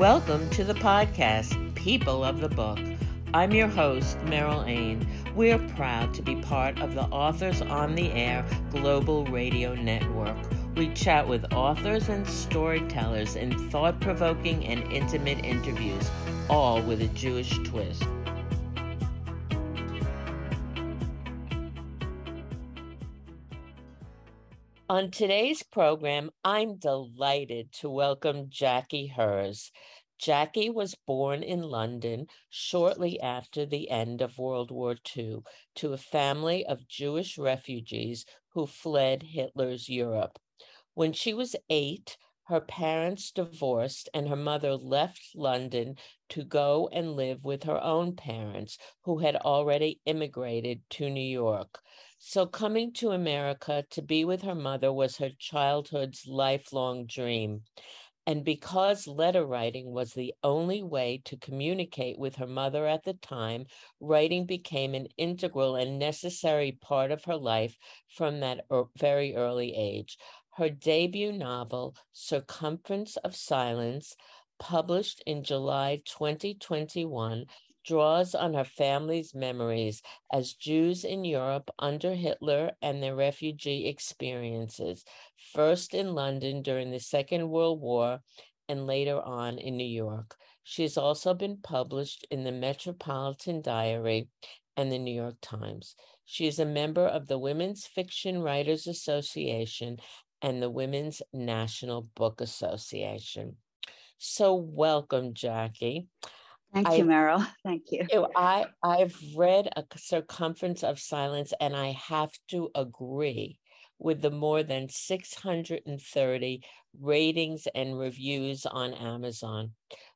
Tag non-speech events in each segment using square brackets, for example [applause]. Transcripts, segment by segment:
Welcome to the podcast, People of the Book. I'm your host, Meryl Ain. We're proud to be part of the Authors on the Air Global Radio Network. We chat with authors and storytellers in thought provoking and intimate interviews, all with a Jewish twist. On today's program, I'm delighted to welcome Jackie Hers. Jackie was born in London shortly after the end of World War II to a family of Jewish refugees who fled Hitler's Europe. When she was eight, her parents divorced and her mother left London to go and live with her own parents, who had already immigrated to New York. So, coming to America to be with her mother was her childhood's lifelong dream. And because letter writing was the only way to communicate with her mother at the time, writing became an integral and necessary part of her life from that very early age. Her debut novel, Circumference of Silence, published in July 2021, draws on her family's memories as Jews in Europe under Hitler and their refugee experiences, first in London during the Second World War and later on in New York. She has also been published in the Metropolitan Diary and the New York Times. She is a member of the Women's Fiction Writers Association and the Women's National Book Association. So, welcome, Jackie. Thank I, you, Meryl. Thank you. [laughs] you know, I I've read a circumference of silence, and I have to agree with the more than 630 ratings and reviews on Amazon,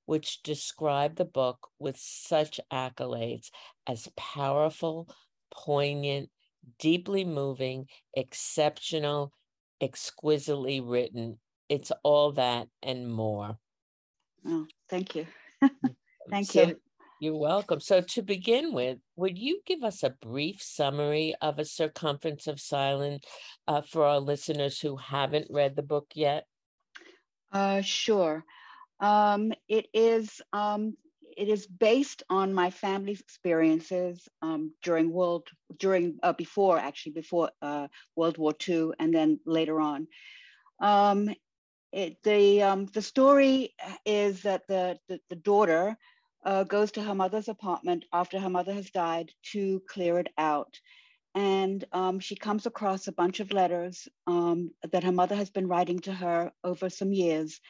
which describe the book with such accolades as powerful, poignant, deeply moving, exceptional, exquisitely written. It's all that and more. Oh, thank you. [laughs] Thank so, you. You're welcome. So, to begin with, would you give us a brief summary of A Circumference of Silence uh, for our listeners who haven't read the book yet? Uh, sure. Um, it is um, it is based on my family's experiences um, during world during uh, before actually before uh, World War II and then later on. Um, it, the um, the story is that the the, the daughter uh, goes to her mother's apartment after her mother has died to clear it out. And um, she comes across a bunch of letters um, that her mother has been writing to her over some years,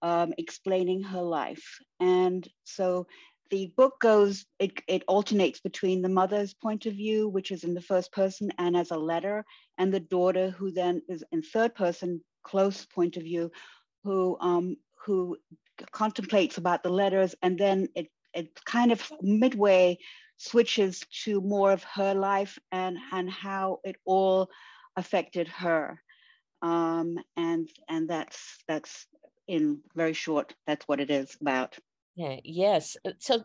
um, explaining her life. And so the book goes, it, it alternates between the mother's point of view, which is in the first person and as a letter, and the daughter, who then is in third person, close point of view, who um, who contemplates about the letters, and then it it kind of midway switches to more of her life and and how it all affected her. Um, and and that's that's in very short that's what it is about. Yeah yes. Uh, so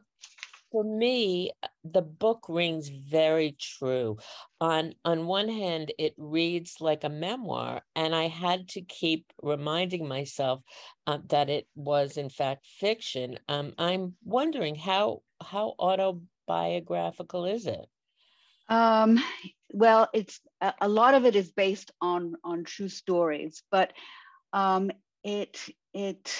for me the book rings very true. On on one hand it reads like a memoir and i had to keep reminding myself uh, that it was in fact fiction. Um, i'm wondering how how autobiographical is it? Um, well it's a, a, lot of it is based on on true stories but um, it it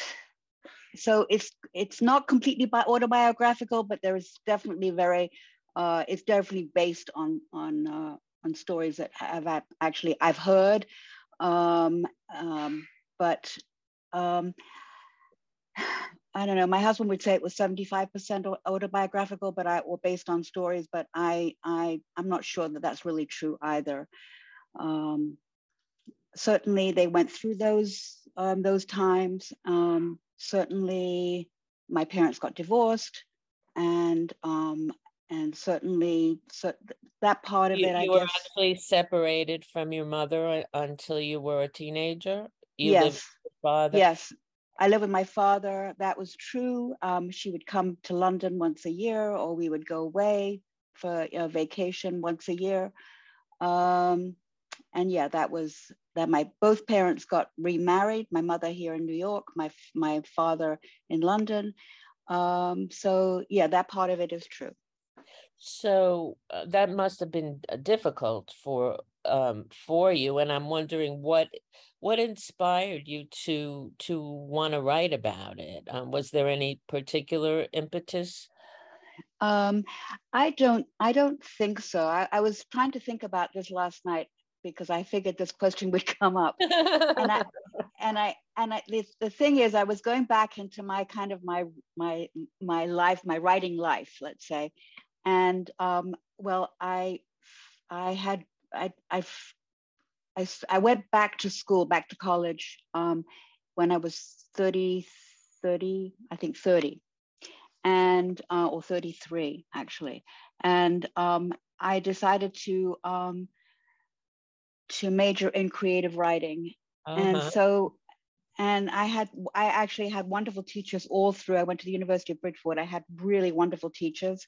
so it's it's not completely autobiographical, but there is definitely very uh, it's definitely based on on uh, on stories that have actually I've heard, um, um, but um, I don't know. My husband would say it was seventy five percent autobiographical, but I or based on stories. But I I I'm not sure that that's really true either. Um, certainly, they went through those um, those times. Um, certainly my parents got divorced and um, and certainly so that part of you, it, I you guess. were actually separated from your mother uh, until you were a teenager. You yes. father. Yes, I lived with my father. That was true. Um, she would come to London once a year, or we would go away for a vacation once a year. Um, and yeah, that was that. My both parents got remarried. My mother here in New York, my my father in London. Um, so yeah, that part of it is true. So uh, that must have been uh, difficult for um, for you, and I'm wondering what what inspired you to to want to write about it. Um, was there any particular impetus? Um, I don't I don't think so. I, I was trying to think about this last night because I figured this question would [laughs] come up. and I [laughs] and I and I, the, the thing is, I was going back into my kind of my my my life, my writing life, let's say, and um, well, I I had I I I, I went back to school, back to college um, when I was 30, 30, I think 30, and uh, or 33 actually, and um, I decided to um, to major in creative writing. Uh-huh. And so, and I had, I actually had wonderful teachers all through. I went to the University of Bridgeport. I had really wonderful teachers.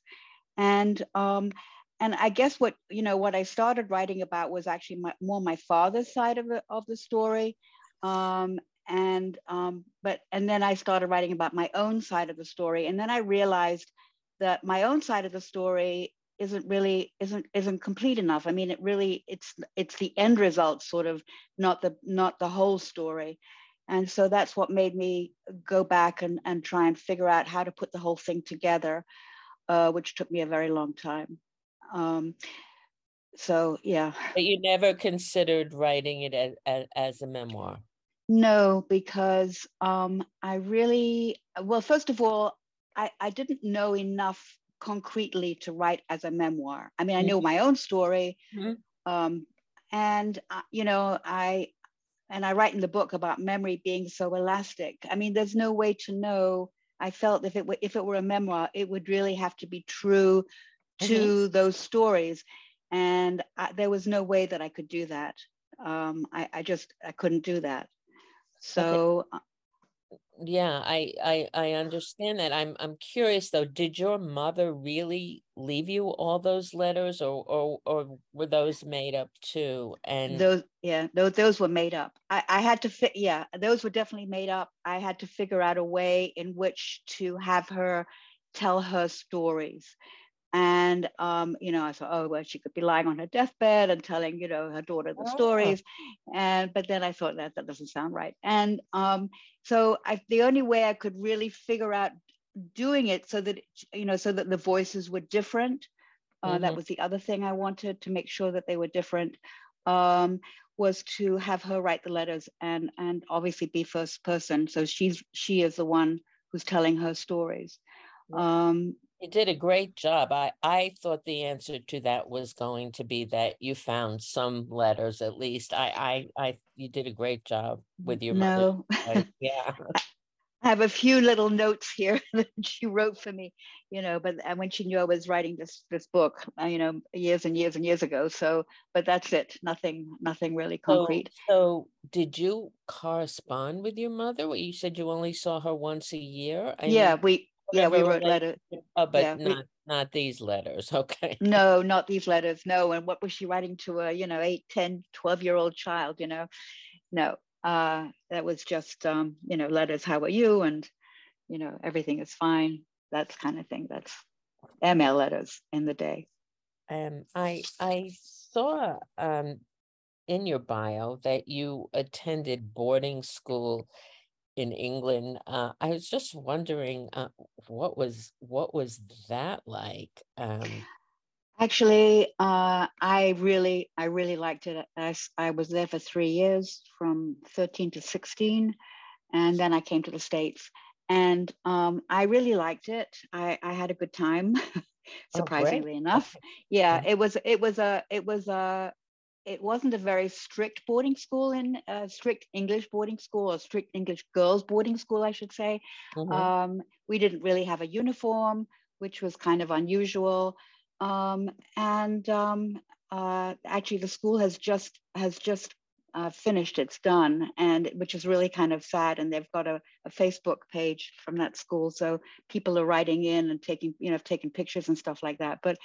And, um, and I guess what, you know, what I started writing about was actually my, more my father's side of the, of the story. Um, and, um, but, and then I started writing about my own side of the story. And then I realized that my own side of the story isn't really isn't isn't complete enough. I mean it really it's it's the end result sort of not the not the whole story. And so that's what made me go back and, and try and figure out how to put the whole thing together uh, which took me a very long time. Um, so yeah. But you never considered writing it as, as, as a memoir? No because um, i really well first of all I, I didn't know enough concretely to write as a memoir. I mean, I know mm-hmm. my own story, mm-hmm. um, and uh, you know, I and I write in the book about memory being so elastic. I mean, there's no way to know. I felt if it were if it were a memoir, it would really have to be true to mm-hmm. those stories, and I, there was no way that I could do that. Um, I, I just I couldn't do that. So okay. Yeah I, I i understand that. I'm i'm curious though did your mother really leave you all those letters or or, or were those made up too? And those yeah those, those were made up. I i had to fit yeah those were definitely made up. I had to figure out a way in which to have her tell her stories and um, you know, I thought, oh well, she could be lying on her deathbed and telling, you know, her daughter the oh. stories. And but then I thought that that doesn't sound right. And um, so I, the only way I could really figure out doing it so that you know, so that the voices were different. Uh, mm-hmm. That was the other thing I wanted to make sure that they were different. Um, was to have her write the letters and and obviously be first person. So she's she is the one who's telling her stories. Um, you did a great job. I, I thought the answer to that was going to be that you found some letters at least. I I, I you did a great job with your no. mother. [laughs] yeah. I have a few little notes here [laughs] that she wrote for me, you know, but when she knew I was writing this this book, uh, you know, years and years and years ago. So, but that's it. Nothing, nothing really concrete. So, so did you correspond with your mother? You said you only saw her once a year. I yeah, mean, we yeah, we wrote letters. Oh, but yeah, not we, not these letters. [laughs] Okay. No, not these letters. No. And what was she writing to a, you know, 8, 10, 12 year old child, you know? No. Uh, that was just um, you know, letters, how are you? And, you know, everything is fine. That's kind of thing. That's ML letters in the day. Um, I I saw um in your bio that you attended boarding school in England. Uh, I was just wondering uh, what was what was that like? Um, Actually, uh, I really I really liked it. I, I was there for three years, from thirteen to sixteen, and then I came to the states, and um, I really liked it. I, I had a good time, [laughs] oh, surprisingly oh, enough. [laughs] Yeah, it was it was a it was a it wasn't a very strict boarding school in a uh, strict English boarding school or strict English girls boarding school, I should say. Mm-hmm. Um, we didn't really have a uniform, which was kind of unusual. Um, and um, uh, actually, the school has just has just uh, finished. It's done, and which is really kind of sad. And they've got a, a, Facebook page from that school, so people are writing in and taking you know taking pictures and stuff like that. But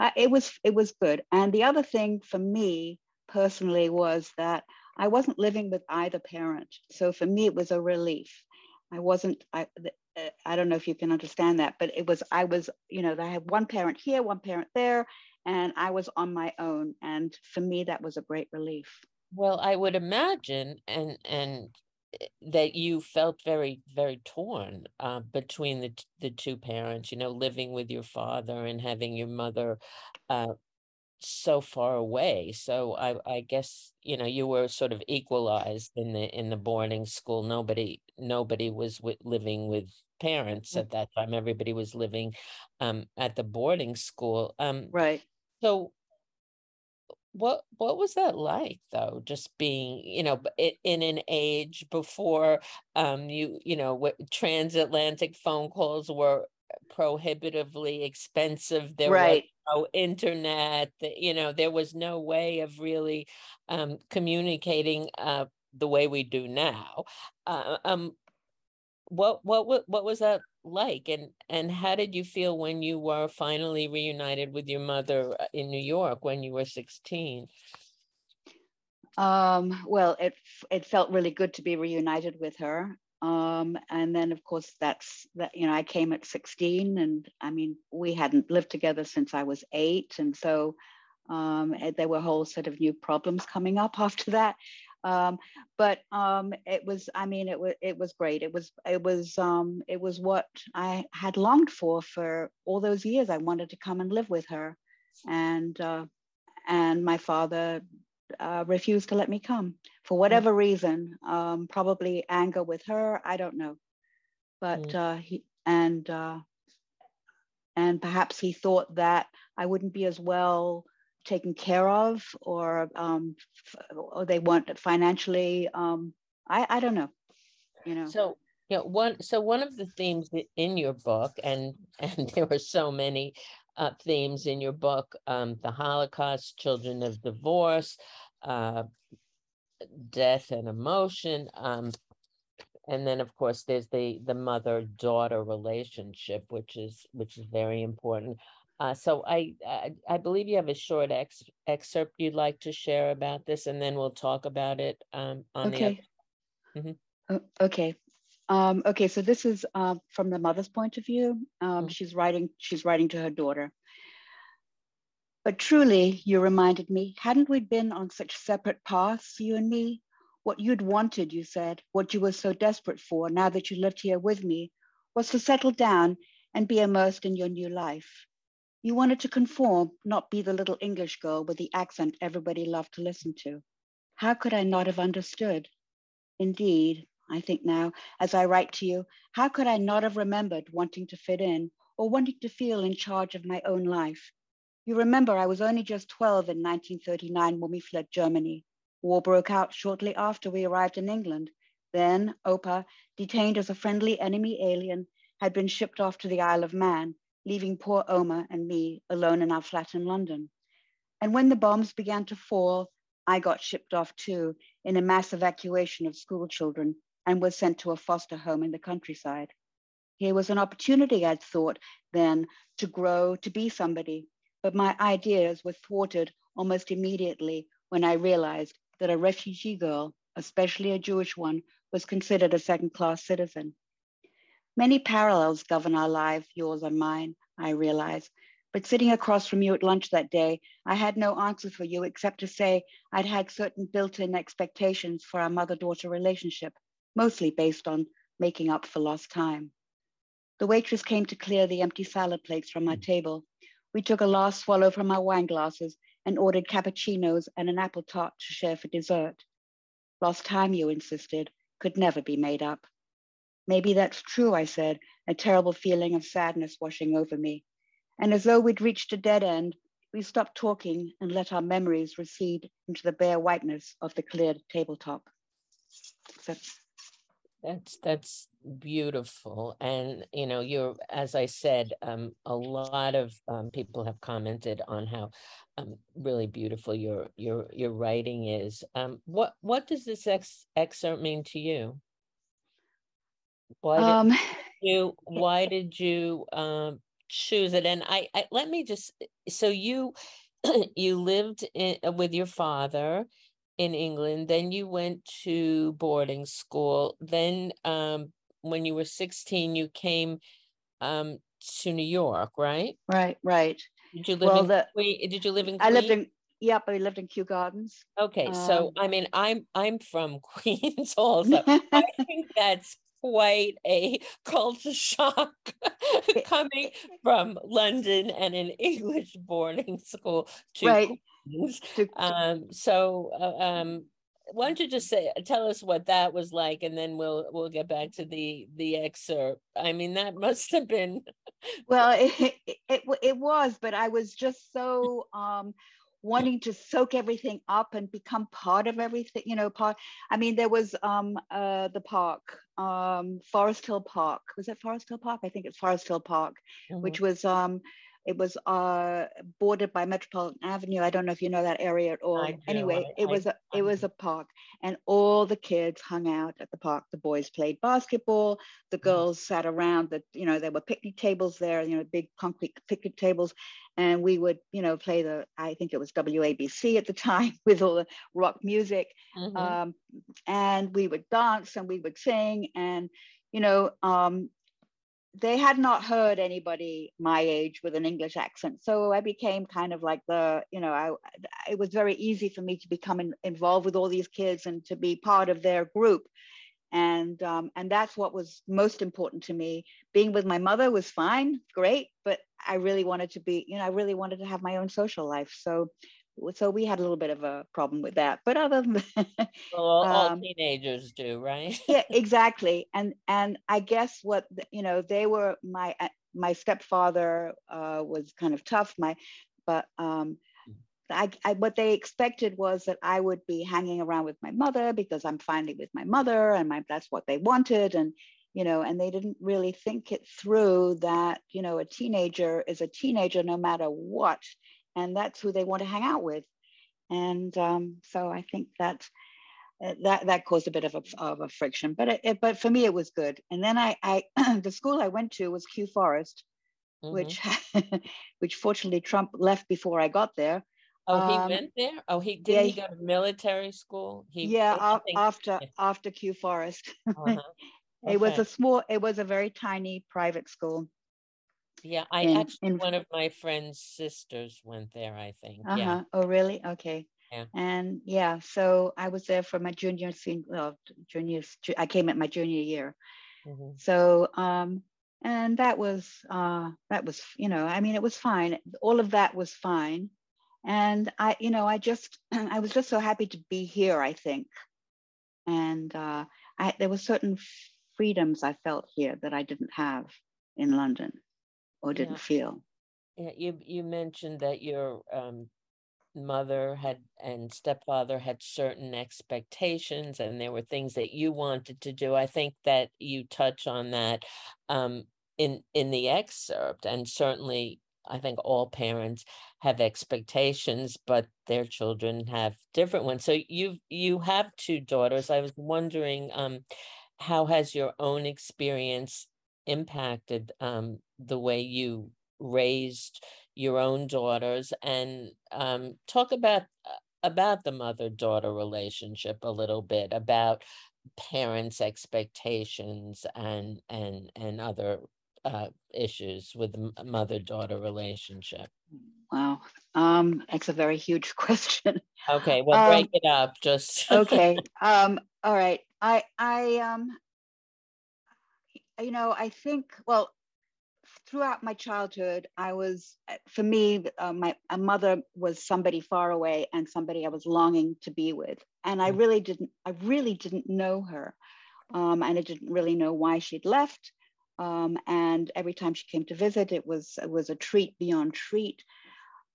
uh, it was it was good. And the other thing for me personally was that I wasn't living with either parent. So for me, it was a relief. I wasn't, I, uh, I don't know if you can understand that, but it was, I was, you know, I had one parent here, one parent there, and I was on my own. And for me, that was a great relief. Well, I would imagine, and, and eh, that you felt very very torn uh, between the the two parents you know living with your father and having your mother uh, so far away so i i guess you know you were sort of equalized in the in the boarding school. Nobody nobody was w- living with parents at that time. Everybody was living um at the boarding school. Um right. so what what was that like though just being you know in an age before um you you know transatlantic phone calls were prohibitively expensive. There right. was no internet. You know there was no way of really um, communicating uh, the way we do now. Uh, um, what what what what was that like? And and how did you feel when you were finally reunited with your mother uh, in New York when you were 16 um, well it it felt really good to be reunited with her um, and then of course that's that you know i came at 16 and i mean we hadn't lived together since i was eight. And so um, there were a whole set of new problems coming up [laughs] after that. Um, but um, it was i mean it was it was great. It was it was um, it was what i had longed for for all those years i wanted to come and live with her. And uh, and my father uh, refused to let me come for mm. whatever reason. Um, probably anger with her. I don't know, but mm. uh, he and uh, and perhaps he thought that I wouldn't be as well taken care of, or um, or they weren't financially. Um, I I don't know. You know. So yeah, one so one of the themes in your book, and [laughs] and there were so many uh, themes in your book um, the Holocaust, children of divorce, uh, death and emotion. Um, and then of course there's the the mother daughter relationship which is which is very important uh, so I, I, I believe you have a short ex, excerpt you'd like to share about this and then we'll talk about it um, on okay. the mm-hmm. okay um, okay so this is uh, from the mother's point of view um, mm-hmm. she's writing she's writing to her daughter but truly, you reminded me, hadn't we been on such separate paths, you and me? What you'd wanted, you said, what you were so desperate for now that you lived here with me, was to settle down and be immersed in your new life. You wanted to conform, not be the little English girl with the accent everybody loved to listen to. How could I not have understood? Indeed, I think now, as I write to you, how could I not have remembered wanting to fit in or wanting to feel in charge of my own life? You remember I was only just 12 in 1939 when we fled Germany. War broke out shortly after we arrived in England. Then Opa, detained as a friendly enemy alien, had been shipped off to the Isle of Man, leaving poor Oma and me alone in our flat in London. And when the bombs began to fall, I got shipped off too in a mass evacuation of school children and was sent to a foster home in the countryside. Here was an opportunity, I'd thought then, to grow, to be somebody, but my ideas were thwarted almost immediately when I realized that a refugee girl, especially a Jewish one, was considered a second class citizen. Many parallels govern our lives, yours and mine, I realize. But sitting across from you at lunch that day, I had no answer for you except to say I'd had certain built in expectations for our mother daughter relationship, mostly based on making up for lost time. The waitress came to clear the empty salad plates from my mm. table. We took a last swallow from our wine glasses and ordered cappuccinos and an apple tart to share for dessert. Lost time, you insisted, could never be made up. Maybe that's true, I said, a terrible feeling of sadness washing over me. And as though we'd reached a dead end, we stopped talking and let our memories recede into the bare whiteness of the cleared tabletop. That's that's that's beautiful, and you know, you're as I said, um, a lot of um, people have commented on how um, really beautiful your your your writing is. Um, what what does this ex- excerpt mean to you? Why did um, you [sighs] Why did you um, choose it? And I, I let me just so you [clears throat] you lived in, with your father in England. Then you went to boarding school. Then, um, when you were 16, you came um, to New York, right? Right, right. Did you live well, in the, Queen, Did you live in Queens? I lived in Yep, I lived in Kew Gardens. Okay, um, so I mean, I'm I'm from [laughs] Queens also. [laughs] I think that's quite a culture shock [laughs] coming from London and an English boarding school to right. Queens. [laughs] Um, so, uh, um, why don't you just say tell us what that was like, and then we'll we'll get back to the the excerpt. I mean, that [laughs] must have been. [laughs] well, it, it it, it was, but I was just so. Um, wanting to soak everything up and become part of everything you know part i mean there was um uh the park um forest hill park was it forest hill park i think it's forest hill park mm-hmm. which was um it was uh, bordered by Metropolitan Avenue. I don't know if you know that area at all. Anyway, I, it was a it was a park, and all the kids hung out at the park. The boys played basketball. The mm-hmm. girls sat around. The you know there were picnic tables there. You know big concrete picnic tables, and we would you know play the I think it was WABC at the [laughs] time with all the rock music, mm-hmm. um, and we would dance and we would sing and you know um, they had not heard anybody my age with an English accent. So I became kind of like the, you know, I, it was very easy for me to become in, involved with all these kids and to be part of their group. And, um, and that's what was most important to me. Being with my mother was fine, great, but I really wanted to be, you know, I really wanted to have my own social life. So so we had a little bit of a problem with that but other than [laughs] that well, all um, teenagers do right [laughs] yeah exactly and and i guess what you know they were my uh, my stepfather uh, was kind of tough my but um I, I, what they expected was that I would be hanging around with my mother because I'm finally with my mother, and my, that's what they wanted. And you know, and they didn't really think it through that you know a teenager is a teenager no matter what, and that's who they want to hang out with. And um, so I think that uh, that that caused a bit of a, of a friction, but it, it, but for me it was good. And then I, I [clears throat] the school I went to was Kew Forest, mm-hmm. which [laughs] which fortunately Trump left before I got there. Oh, he um, went there. Oh, he did. Yeah, he go to military school. He yeah after yeah. after Kew Forest. [laughs] Uh-huh. Okay. it was a small. It was a very tiny private school. Yeah, I in, actually in, one of my friend's sisters went there, I think. Uh-huh. Yeah. Oh, really? Okay. Yeah. And yeah, so I was there for my junior senior well, junior I came at my junior year. Mm-hmm. So um and that was uh that was you know, I mean it was fine. All of that was fine. And I you know, I just [clears throat] I was just so happy to be here, I think. And uh I there were certain freedoms I felt here that I didn't have in London or didn't yeah. feel. Yeah, you you mentioned that your um, mother had and stepfather had certain expectations, and there were things that you wanted to do. I think that you touch on that um, in in the excerpt, and certainly I think all parents have expectations, but their children have different ones. So you you have two daughters. I was wondering, um, how has your own experience impacted um, the way you raised your own daughters and um, talk about uh, about the mother daughter relationship a little bit about parents expectations and and and other uh, issues with the mother daughter relationship. Wow. Um it's a very huge [laughs] question. Okay well break um, it up just [laughs] okay um all right. I i um you know, I think, well, throughout my childhood, I was, uh, for me, uh, my a mother was somebody far away and somebody I was longing to be with. And I mm. really didn't, I really didn't know her. Um, and I didn't really know why she'd left. Um, and every time she came to visit, it was, it was a treat beyond treat.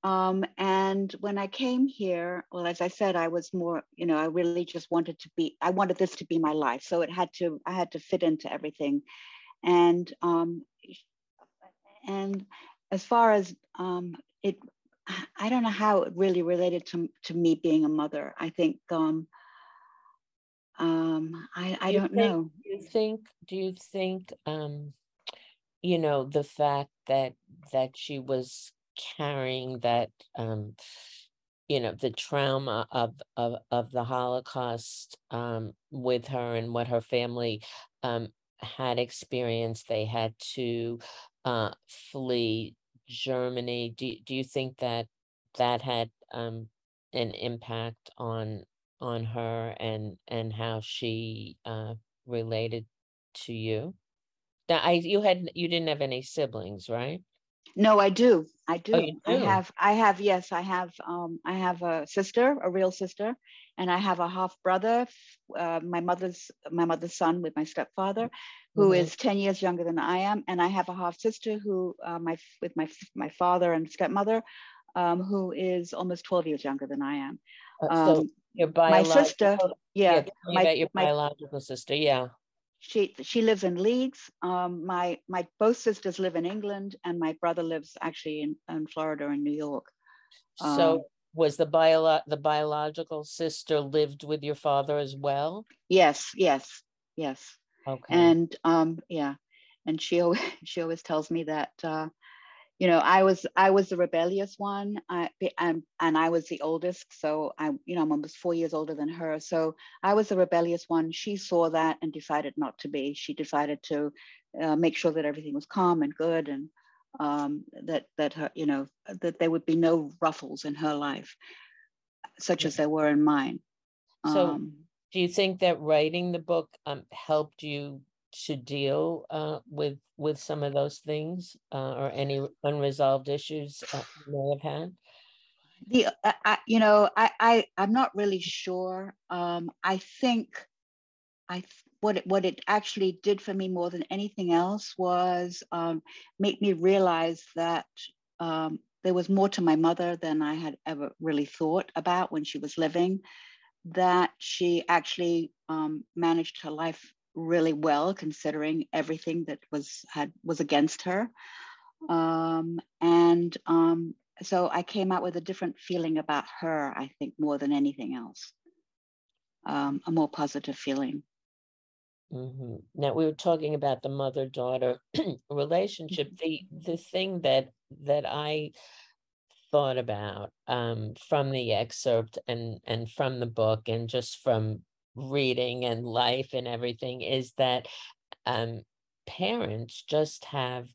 Um, and when I came here, well, as I said, I was more, you know, I really just wanted to be, I wanted this to be my life. So it had to, I had to fit into everything and um, and as far as um, it, I don't know how it really related to to me being a mother. I think um, um, I I do not know. Do you think? Do you think? Um, you know the fact that that she was carrying that um, you know the trauma of of of the Holocaust um, with her and what her family um, had experienced. They had to uh, flee Germany. Do do you think that that had um, an impact on on her and and how she uh, related to you? Now, I you had you didn't have any siblings, right? No, I do. I do. Oh, you I have. I have. Yes, I have. Um, I have a sister, a real sister, and I have a half brother. Uh, my mother's my mother's son with my stepfather, who Mhm. is ten years younger than I am, and I have a half sister who uh, my with my my father and stepmother, um, who is almost twelve years younger than I am. Uh, so Um, your my sister, yeah, yeah, my your my biological sister. Yeah. she she lives in Leeds. Um, my my both sisters live in England, and my brother lives actually in, in Florida and New York. Um, So was the bio the biological sister lived with your father as well? yes, yes, yes, Okay. and um, yeah, and she always [laughs] she always tells me that uh, you know I was I was the rebellious one, I and and I was the oldest, so I you know I'm almost four years older than her, so I was the rebellious one. She saw that and decided not to be. She decided to uh, make sure that everything was calm and good and um, that that her you know that there would be no ruffles in her life such as there were in mine. So um, do you think that writing the book um helped you to deal uh with with some of those things uh, or any unresolved issues uh, you may have had? the I, you know I, I i'm not really sure. Um, i think i what it, what it actually did for me more than anything else was um, make me realize that um, there was more to my mother than i had ever really thought about when she was living that she actually um, managed her life really well considering everything that was had was against her. Um, and um, so i came out with a different feeling about her i think more than anything else. Um, a more positive feeling Mhm. Now we were talking about the mother-daughter [clears throat] relationship. The the thing that that I thought about um, from the excerpt and and from the book and just from reading and life and everything is that um, parents just have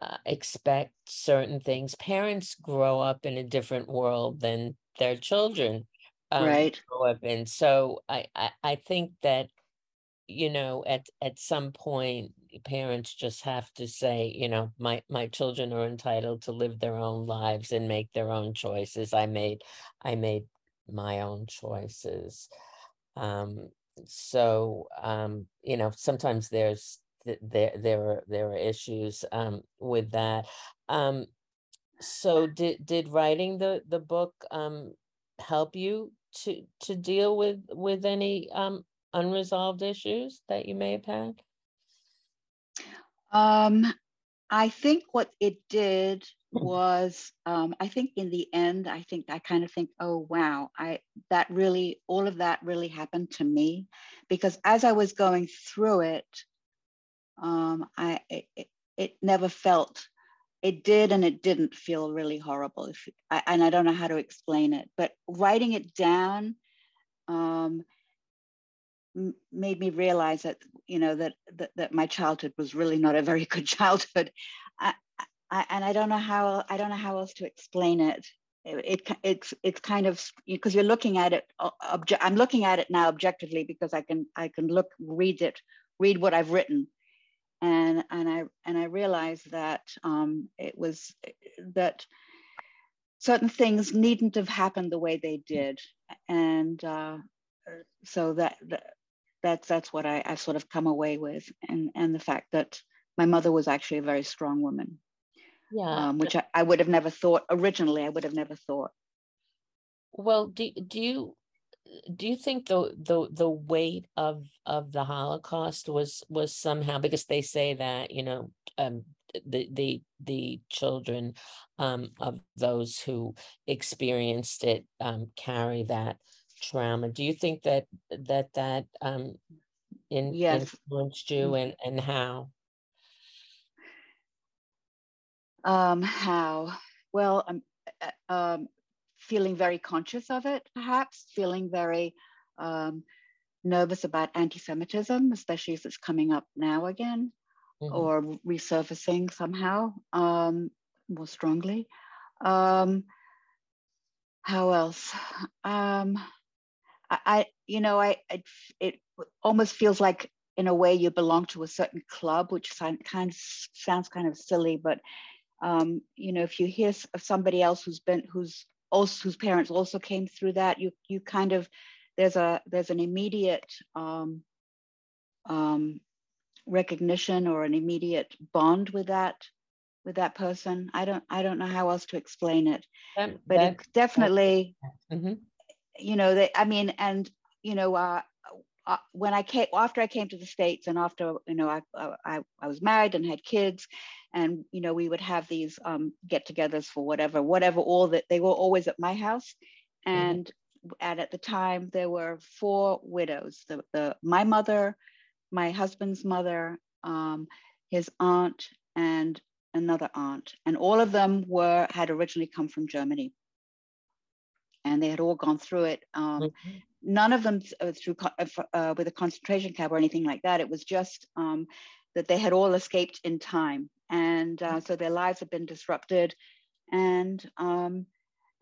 uh, expect certain things. Parents grow up in a different world than their children um, right grow up in. So I, I I think that you know at at some point parents just have to say you know my my children are entitled to live their own lives and make their own choices. I made i made my own choices. Um so um you know sometimes there's th- there there are there are issues um with that. Um so did did writing the the book um help you to to deal with with any um unresolved issues that you may have had? um, i think what it did was um, i think in the end i think i kind of think oh wow i that really all of that really happened to me because as i was going through it um, i it, it, never felt it did and it didn't feel really horrible if I, and i don't know how to explain it but writing it down um, made me realize that you know that, that that my childhood was really not a very good [laughs] childhood. I, I, and i don't know how i don't know how else to explain it. It, it it's it's kind of because you're looking at it obje- i'm looking at it now objectively because i can i can look read it read what i've written. And and i and i realized that um it was that certain things needn't have happened the way they did. And uh so that, that that's that's what I, I sort of come away with and and the fact that my mother was actually a very strong woman Yeah. um, which I, I would have never thought originally i would have never thought Well, do do you do you think the the the weight of of the Holocaust was was somehow because they say that, you know, um the the the children um of those who experienced it um carry that trauma. Do you think that that that um in yes influenced you and and how? um how well, I'm uh, um, feeling very conscious of it, perhaps feeling very um, nervous about anti-Semitism, especially as it's coming up now again mm-hmm. or resurfacing somehow um, more strongly. Um, how else? Um, I, I, you know, I it, it almost feels like in a way you belong to a certain club, which kind of sounds kind of silly, but um, you know, if you hear of somebody else who's been who's also whose parents also came through that, you you kind of there's a there's an immediate um, um, recognition or an immediate bond with that with that person. I don't I don't know how else to explain it, that, but that, it's definitely, mm-hmm. You know, they, I mean, and you know, uh, uh, when I came after I came to the states and after you know I, I I was married and had kids, and you know we would have these um, get-togethers for whatever whatever all that they were always at my house, mm-hmm. and mm-hmm. and at the time there were four widows the, the my mother, my husband's mother, um, his aunt, and another aunt, and all of them were had originally come from Germany, and they had all gone through it. Um, mm-hmm. None of them uh, through uh, uh, with a concentration camp or anything like that. It was just um, that they had all escaped in time, and uh, so their lives had been disrupted, and um,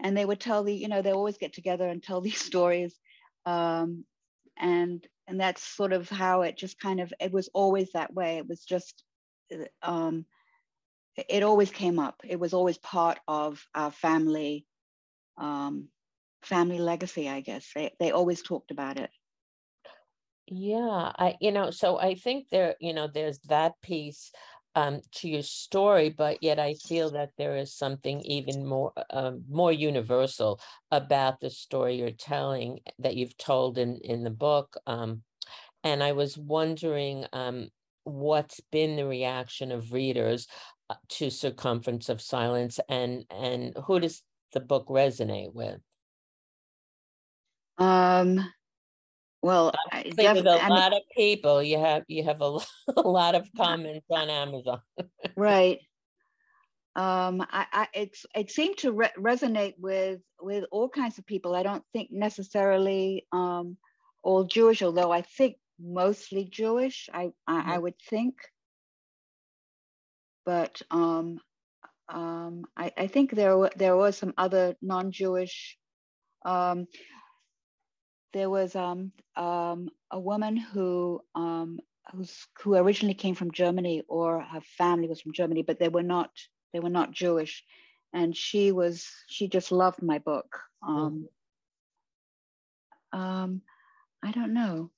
and they would tell the you know they always get together and tell [laughs] these stories, um, and and that's sort of how it just kind of it was always that way. It was just uh, um, it always came up. It was always part of our family, um, family legacy, I guess. They, they always talked about it. Yeah, I, you know, so I think there, you know, there's that piece um, to your story, but yet I feel that there is something even more, um, more universal about the story you're telling that you've told in in the book. Um, and I was wondering um, what's been the reaction of readers uh, to circumference of silence and and who does the book resonate with um well I def- with a I lot mean, of people you have you have a, [laughs] a lot of comments on amazon [laughs] right um I, I it's it seemed to re- resonate with with all kinds of people i don't think necessarily um all jewish although i think mostly jewish i i, mm-hmm. I would think but um, um, I, I, think there there was some other non-Jewish. Um, there was um, um, a woman who um, who's who originally came from Germany, or her family was from Germany, but they were not they were not Jewish, and she was she just loved my book. Mm. I don't know.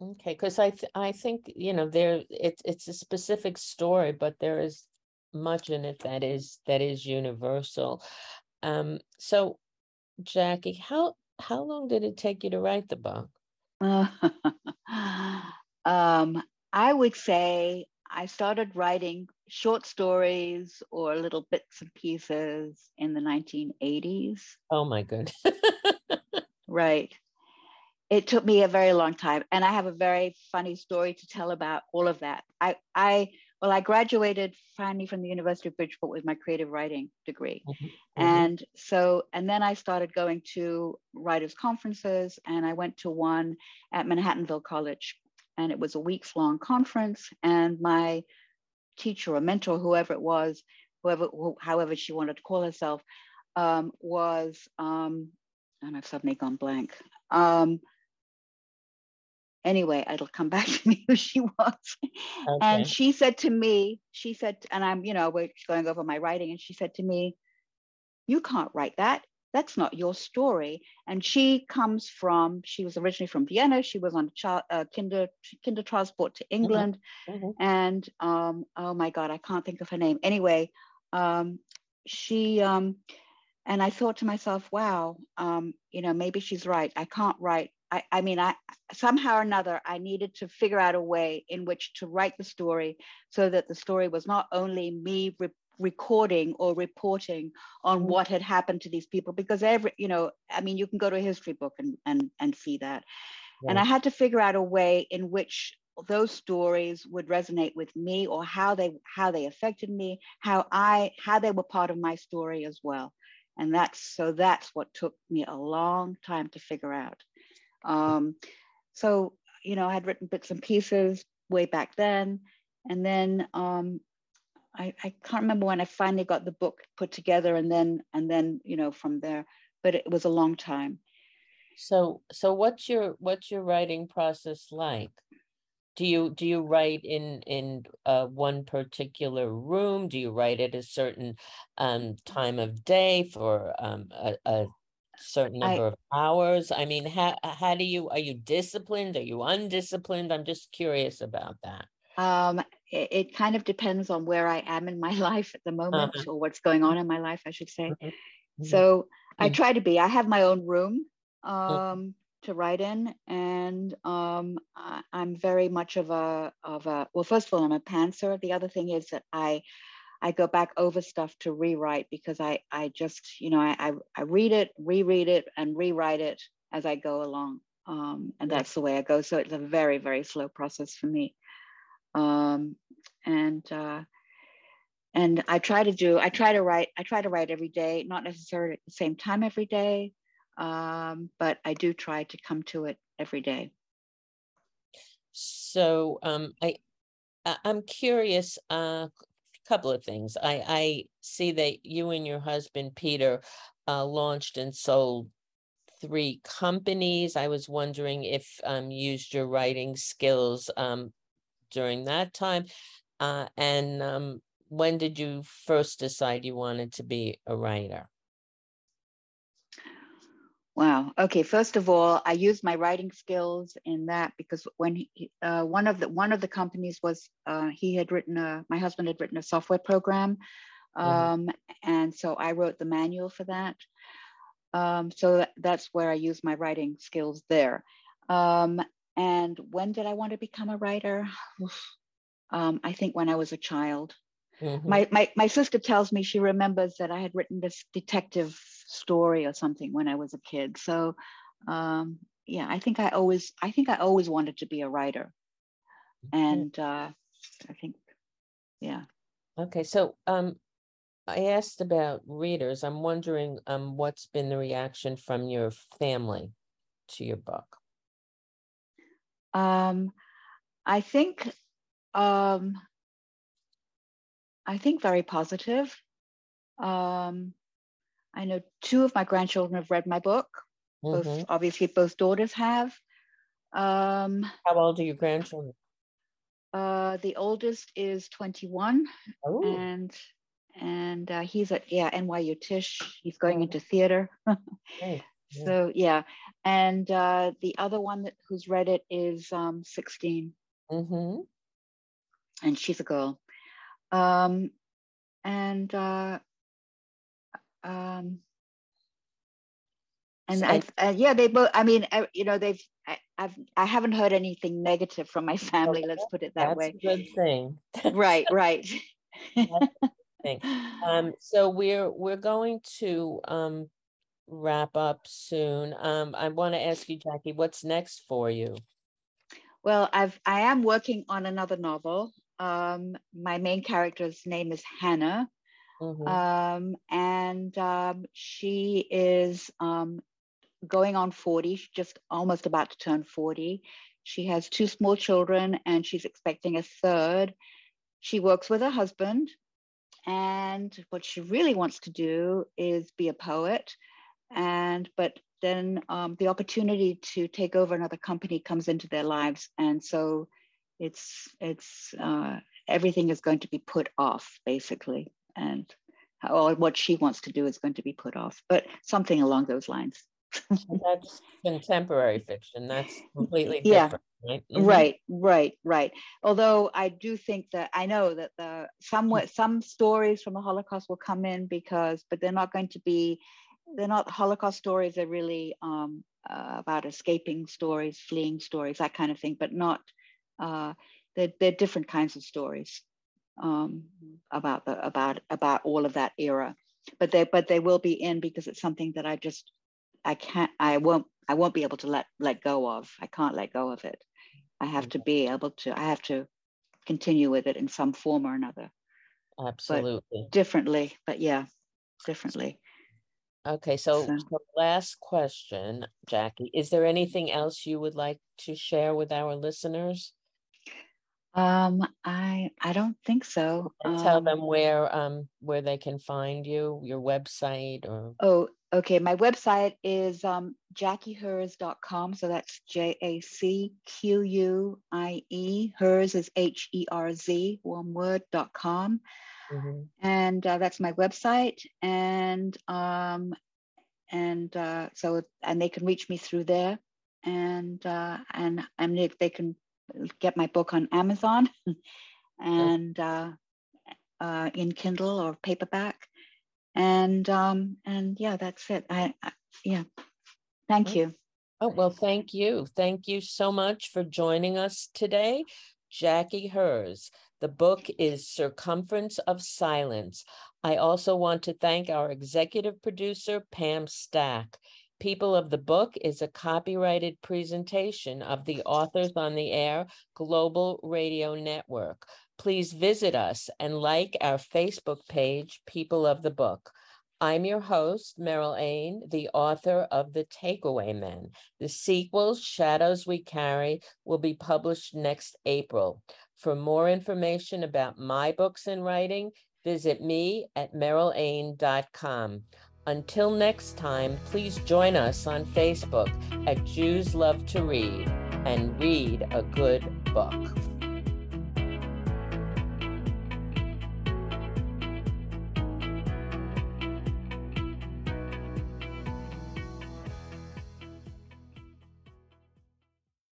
Okay, because I th- I think you know there it's it's a specific story, but there is much in it that is that is universal. Um, so, Jackie, how how long did it take you to write the book? [laughs] um, I would say I started writing short stories or little bits and pieces in the 1980s. Oh my goodness. [laughs] right it took me a very long time and i have a very funny story to tell about all of that i i well i graduated finally from the university of bridgeport with my creative writing degree mm-hmm. mm-hmm. and so and then i started going to writers conferences and i went to one at manhattanville college and it was a weeks long conference and my teacher or mentor whoever it was whoever however she wanted to call herself um, was um, and I've suddenly gone blank. Um, anyway, it'll come back to me [laughs] who she was. Okay. And she said to me, she said, and I'm, you know, we're going over my writing, and she said to me, You can't write that. That's not your story. And she comes from, she was originally from Vienna. She was on a child, uh, kinder, kinder transport to mm-hmm. England. Mm-hmm. And um, oh my God, I can't think of her name. Anyway, um, she, um, and I thought to myself, wow, um, you know, maybe she's right. I can't write I, I mean, I somehow or another, I needed to figure out a way in which to write the story so that the story was not only me re- recording or reporting on mm-hmm. what had happened to these people, because every, you know, I mean, you can go to a history book and and and see that. And I had to figure out a way in which those stories would resonate with me or how they how they affected me how i how they were part of my story as well and that's so that's what took me a long time to figure out um, so you know i had written bits and pieces way back then. And then um, I, I can't remember when i finally got the book put together and then and then you know from there but it was a long time. So so what's your what's your writing process like? Do you do you write in in uh, one particular room? Do you write at a certain um, time of day for um, a, a, certain number I, of hours i mean how how do you are you disciplined are you undisciplined i'm just curious about that um, it, it, kind of depends on where i am in my [laughs] life at the moment uh-huh. or what's going on in my life i should say mm-hmm. mm-hmm. so mm-hmm. i try to be i have my own room mm. um, to write in, and um, I, am very much of a of a well. First of all, I'm a pantser. The other thing is that I I go back over stuff to rewrite because I I just you know I I, I read it, reread it, and rewrite it as I go along, um, and that's the way I go. So it's a very very slow process for me, um, and. Uh, and I try to do, I try to write, I try to write every day, not necessarily at the same time every day, um, but I do try to come to it every day. So um, I, I'm curious. Uh, couple of things. I, I see that you and your husband Peter uh, launched and sold three companies. I was wondering if um, used your writing skills um, during that time, uh, and um, when did you first decide you wanted to be a writer? Wow. Okay. First of all, I used my writing skills in that because when he, uh, one of the one of the companies was uh, he had written a my husband had written a software program, mm-hmm. um, mm-hmm. and so I wrote the manual for that. Um, so that, that's where I used my writing skills there. Um, and when did I want to become a writer? [sighs] Um, I think when I was a child. Mm-hmm. My, my my sister tells me she remembers that I had written this detective story or something when I was a kid. So um, yeah, I think I always I think I always wanted to be a writer, mm-hmm. and uh, I think yeah. Okay, so um, I asked about readers. I'm wondering um, what's been the reaction from your family to your book. Um, I think um, I think very positive. Um, I know two of my grandchildren have read my book. Mm-hmm. Both, obviously, both daughters have. Um, How old are your grandchildren? Uh, the oldest is 21, oh. and and uh, he's at yeah NYU Tisch. He's going oh. into theater. [laughs] hey. yeah. So yeah, and uh, the other one that who's read it is um, 16, mm-hmm. and she's a girl. Um, and uh, um, and I, uh, yeah, they both. I mean, I, you know, they've. I, I've. I haven't heard anything negative from my [laughs] family. let's put it that way. That's way. good thing. right. [laughs] Right. [laughs] thing. Um, so we're we're going to um, wrap up soon. Um, I want to ask you, Jacquie, what's next for you? Well, I've I am working on another novel um, my main character's name is Hannah. Mm-hmm. Um, and um, she is um, going on 40, she's just almost about to turn 40. She has two small children and she's expecting a third. She works with her husband. And what she really wants to do is be a poet. And but then um, the opportunity to take over another company comes into their lives. And so it's it's uh, everything is going to be put off basically. And or what she wants to do is going to be put off but something along those lines. [laughs] That's contemporary fiction. That's completely [laughs] different yeah right? Mm-hmm. right right right. Although i do think that i know that the somewhat some stories from the holocaust will come in because but they're not going to be they're not holocaust stories they're really um, uh, about escaping stories fleeing stories that kind of thing but not uh, they're, they're different kinds of stories um, about the about about all of that era but they but they will be in because it's something that i just i can't i won't i won't be able to let let go of i can't let go of it I have to be able to, I have to continue with it in some form or another, Absolutely. differently, but yeah, differently. Okay, so, So- so last question, Jacquie, is there anything else you would like to share with our listeners? Um, I, I don't think so. Tell Um, them where, um, where they can find you, your website or, Oh, okay. My website is um, jacquieherz.com. So that's J A C Q U I E. Herz is H E R Z, one word, dot com. Mhm. And uh, that's my website. And um, and uh, so and they can reach me through there. And uh, and and if they can get my book on Amazon [laughs] and uh, uh, in Kindle or paperback and um and yeah that's it i, I yeah thank you Oh, well, thank you. Thank you so much for joining us today. Jacquie Herz. The book is Circumference of Silence. I also want to thank our executive producer, Pam Stack. People of the Book is a copyrighted presentation of the Authors on the Air Global Radio Network. Please visit us and like our Facebook page, People of the Book. I'm your host, Merrill Ain, the author of The Takeaway Men. The sequel, Shadows We Carry, will be published next April. For more information about my books and writing, visit me at merrillain.com. Until next time, please join us on Facebook at Jews Love to Read and read a good book.